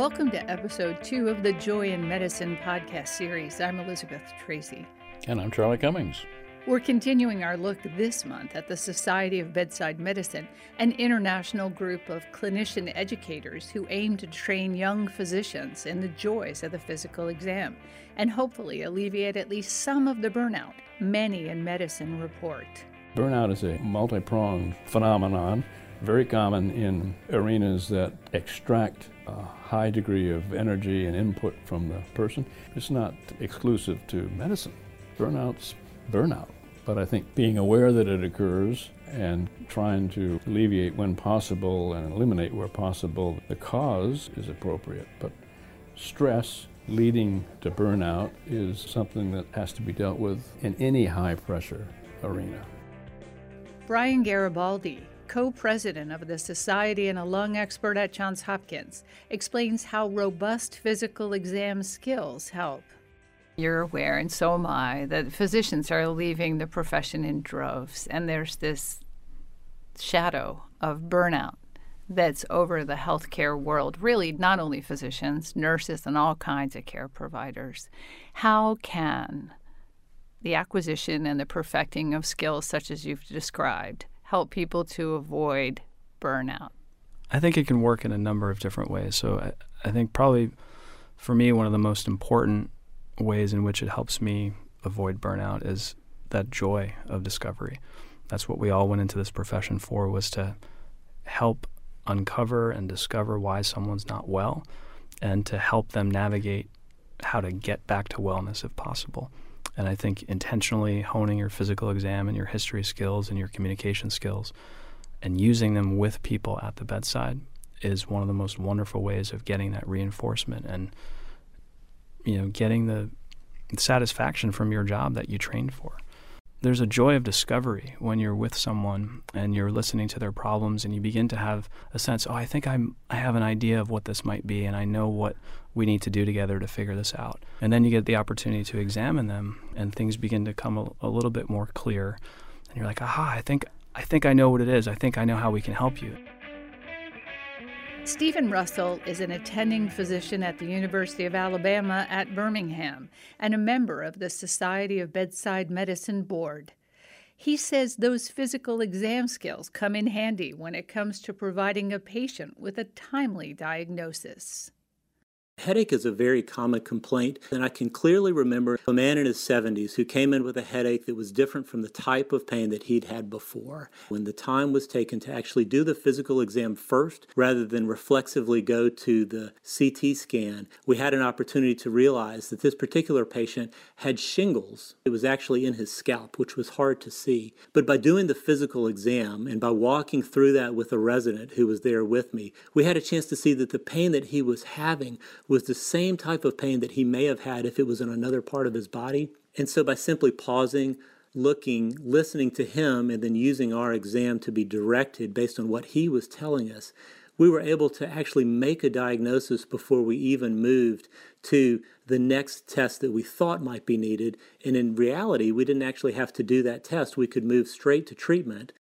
Welcome to episode two of the Joy in Medicine podcast series. I'm Elizabeth Tracey. And I'm Charlie Cummings. We're continuing our look this month at the Society of Bedside Medicine, an international group of clinician educators who aim to train young physicians in the joys of the physical exam and hopefully alleviate at least some of the burnout many in medicine report. Burnout is a multi pronged phenomenon, very common in arenas that extract a high degree of energy and input from the person. It's not exclusive to medicine. Burnout's burnout. But I think being aware that it occurs and trying to alleviate when possible and eliminate where possible the cause is appropriate. But stress leading to burnout is something that has to be dealt with in any high pressure arena. Brian Garibaldi, co president of the Society and a lung expert at Johns Hopkins, explains how robust physical exam skills help. You're aware, and so am I, that physicians are leaving the profession in droves, and there's this shadow of burnout that's over the healthcare world, really, not only physicians, nurses, and all kinds of care providers. How can the acquisition and the perfecting of skills such as you've described help people to avoid burnout? I think it can work in a number of different ways. So I, I think probably for me, one of the most important ways in which it helps me avoid burnout is that joy of discovery. That's what we all went into this profession for was to help uncover and discover why someone's not well and to help them navigate how to get back to wellness if possible. And I think intentionally honing your physical exam and your history skills and your communication skills and using them with people at the bedside is one of the most wonderful ways of getting that reinforcement and you know getting the satisfaction from your job that you trained for. There's a joy of discovery when you're with someone and you're listening to their problems and you begin to have a sense, oh, I think I'm I have an idea of what this might be and I know what we need to do together to figure this out. And then you get the opportunity to examine them and things begin to come a, a little bit more clear. And you're like, aha, I think I think I know what it is. I think I know how we can help you. Stephen Russell is an attending physician at the University of Alabama at Birmingham and a member of the Society of Bedside Medicine Board. He says those physical exam skills come in handy when it comes to providing a patient with a timely diagnosis. Headache is a very common complaint, and I can clearly remember a man in his 70s who came in with a headache that was different from the type of pain that he'd had before. When the time was taken to actually do the physical exam first, rather than reflexively go to the CT scan, we had an opportunity to realize that this particular patient had shingles. It was actually in his scalp, which was hard to see. But by doing the physical exam and by walking through that with a resident who was there with me, we had a chance to see that the pain that he was having was the same type of pain that he may have had if it was in another part of his body. And so by simply pausing, looking, listening to him, and then using our exam to be directed based on what he was telling us, we were able to actually make a diagnosis before we even moved to the next test that we thought might be needed. And in reality, we didn't actually have to do that test. We could move straight to treatment.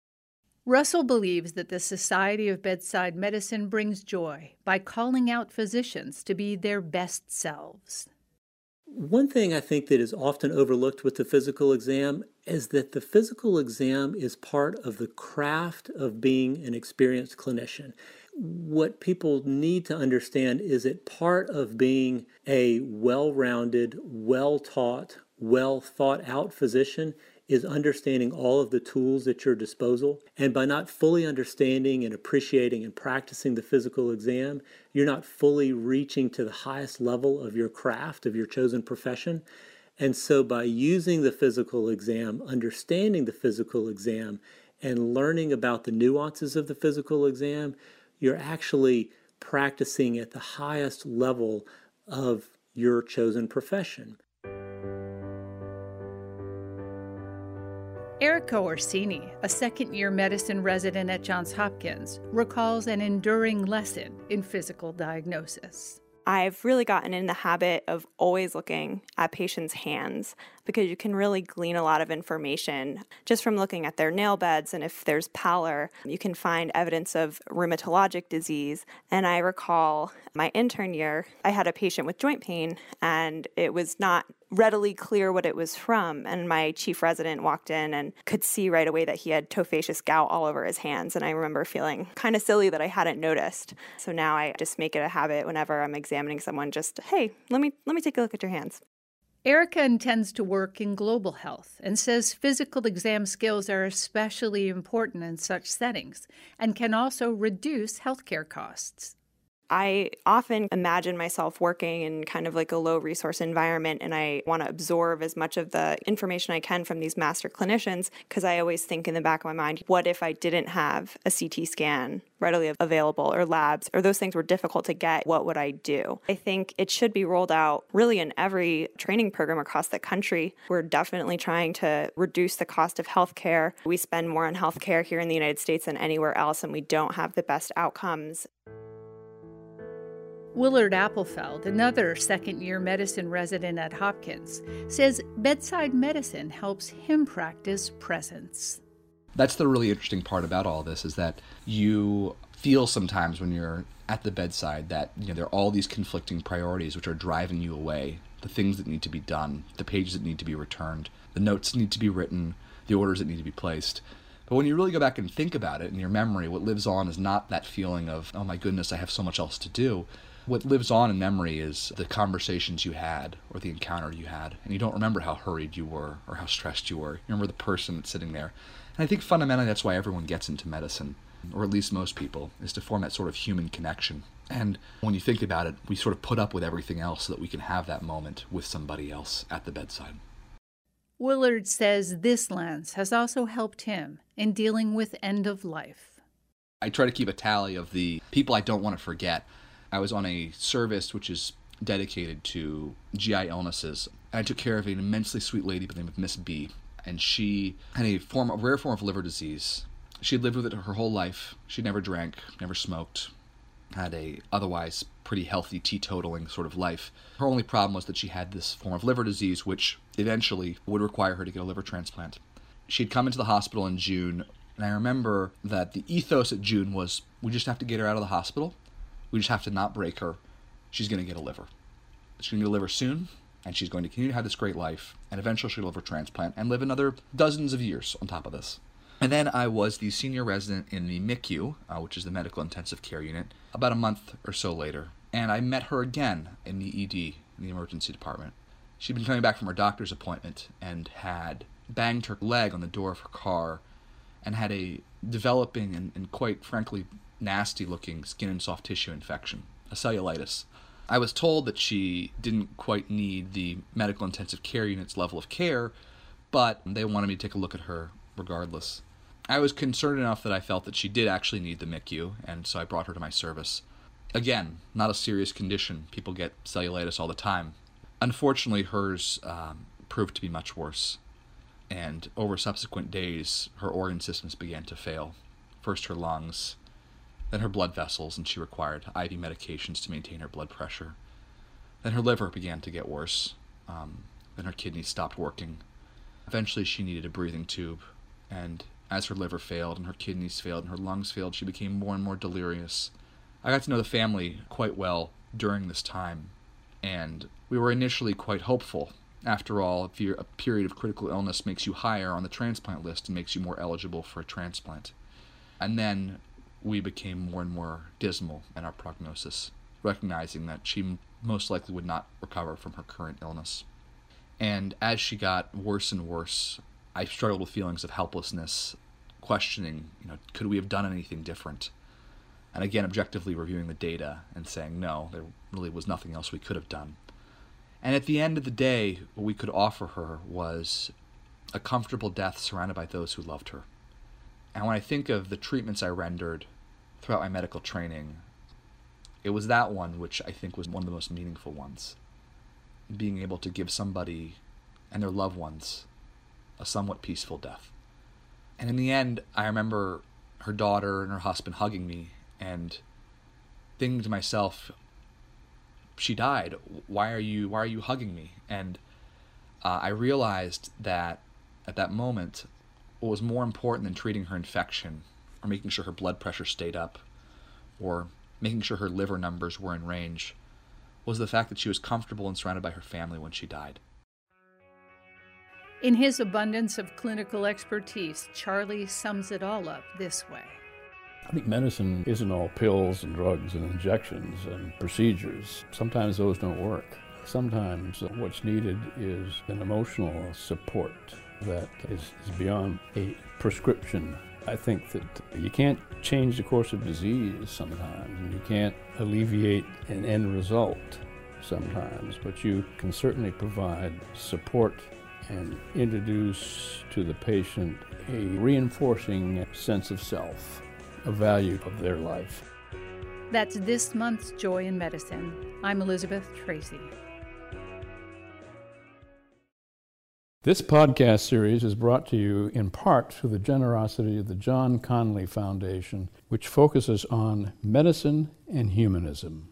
Russell believes that the Society of Bedside Medicine brings joy by calling out physicians to be their best selves. One thing I think that is often overlooked with the physical exam is that the physical exam is part of the craft of being an experienced clinician. What people need to understand is that part of being a well rounded, well taught, well thought out physician is understanding all of the tools at your disposal. And by not fully understanding and appreciating and practicing the physical exam, you're not fully reaching to the highest level of your craft, of your chosen profession. And so, by using the physical exam, understanding the physical exam, and learning about the nuances of the physical exam, you're actually practicing at the highest level of your chosen profession. Erica Orsini, a second year medicine resident at Johns Hopkins, recalls an enduring lesson in physical diagnosis. I've really gotten in the habit of always looking at patients' hands because you can really glean a lot of information just from looking at their nail beds. And if there's pallor, you can find evidence of rheumatologic disease. And I recall my intern year, I had a patient with joint pain, and it was not readily clear what it was from. And my chief resident walked in and could see right away that he had tophaceous gout all over his hands. And I remember feeling kind of silly that I hadn't noticed. So now I just make it a habit whenever I'm examining someone, just, hey, let me let me take a look at your hands. Erica intends to work in global health and says physical exam skills are especially important in such settings and can also reduce healthcare costs. I often imagine myself working in kind of like a low resource environment and I want to absorb as much of the information I can from these master clinicians because I always think in the back of my mind, what if I didn't have a CT scan readily available or labs or those things were difficult to get? What would I do? I think it should be rolled out really in every training program across the country. We're definitely trying to reduce the cost of healthcare. We spend more on healthcare here in the United States than anywhere else and we don't have the best outcomes. Willard Applefeld, another second year medicine resident at Hopkins, says bedside medicine helps him practice presence. That's the really interesting part about all this is that you feel sometimes when you're at the bedside that you know there are all these conflicting priorities which are driving you away. The things that need to be done the pages that need to be returned the notes that need to be written the orders that need to be placed. But when you really go back and think about it in your memory what lives on is not that feeling of oh my goodness i have so much else to do what lives on in memory is the conversations you had or the encounter you had. And you don't remember how hurried you were or how stressed you were. You remember the person that's sitting there. And I think fundamentally that's why everyone gets into medicine, or at least most people, is to form that sort of human connection. And when you think about it, we sort of put up with everything else so that we can have that moment with somebody else at the bedside. Willard says this lens has also helped him in dealing with end of life. I try to keep a tally of the people I don't want to forget I was on a service which is dedicated to GI illnesses. I took care of an immensely sweet lady by the name of Miss B, and she had a form, a rare form of liver disease. She had lived with it her whole life. She never drank, never smoked, had a otherwise pretty healthy teetotaling sort of life. Her only problem was that she had this form of liver disease, which eventually would require her to get a liver transplant. She'd come into the hospital in June, and I remember that the ethos at June was we just have to get her out of the hospital we just have to not break her. She's going to get a liver. She's going to get a liver soon, and she's going to continue to have this great life, and eventually she'll have a transplant and live another dozens of years on top of this. And then I was the senior resident in the MICU, uh, which is the medical intensive care unit, about a month or so later. And I met her again in the ED, in the emergency department. She'd been coming back from her doctor's appointment and had banged her leg on the door of her car and had a developing and, and quite frankly nasty looking skin and soft tissue infection, a cellulitis. I was told that she didn't quite need the medical intensive care unit's level of care, but they wanted me to take a look at her regardless. I was concerned enough that I felt that she did actually need the MICU, and so I brought her to my service. Again, not a serious condition. People get cellulitis all the time. Unfortunately, hers um, proved to be much worse, and over subsequent days, her organ systems began to fail. First, her lungs, then her blood vessels, and she required IV medications to maintain her blood pressure. Then her liver began to get worse. Um, then her kidneys stopped working. Eventually, she needed a breathing tube, and as her liver failed and her kidneys failed and her lungs failed, she became more and more delirious. I got to know the family quite well during this time, and we were initially quite hopeful. After all, a period of critical illness makes you higher on the transplant list and makes you more eligible for a transplant. And then we became more and more dismal in our prognosis, recognizing that she most likely would not recover from her current illness. And as she got worse and worse, I struggled with feelings of helplessness, questioning, you know, could we have done anything different? And again, objectively reviewing the data and saying, no, there really was nothing else we could have done. And at the end of the day, what we could offer her was a comfortable death surrounded by those who loved her. And when I think of the treatments I rendered throughout my medical training, it was that one which I think was one of the most meaningful ones. Being able to give somebody and their loved ones a somewhat peaceful death. And in the end, I remember her daughter and her husband hugging me and thinking to myself, she died. Why are you why are you hugging me? And uh, I realized that at that moment, what was more important than treating her infection or making sure her blood pressure stayed up or making sure her liver numbers were in range was the fact that she was comfortable and surrounded by her family when she died. In his abundance of clinical expertise, Charlie sums it all up this way. I think medicine isn't all pills and drugs and injections and procedures. Sometimes those don't work. Sometimes what's needed is an emotional support that is, is beyond a prescription. I think that you can't change the course of disease sometimes, and you can't alleviate an end result sometimes, but you can certainly provide support and introduce to the patient a reinforcing sense of self, a value of their life. That's this month's Joy in Medicine. I'm Elizabeth Tracey. This podcast series is brought to you in part through the generosity of the John Conley Foundation, which focuses on medicine and humanism.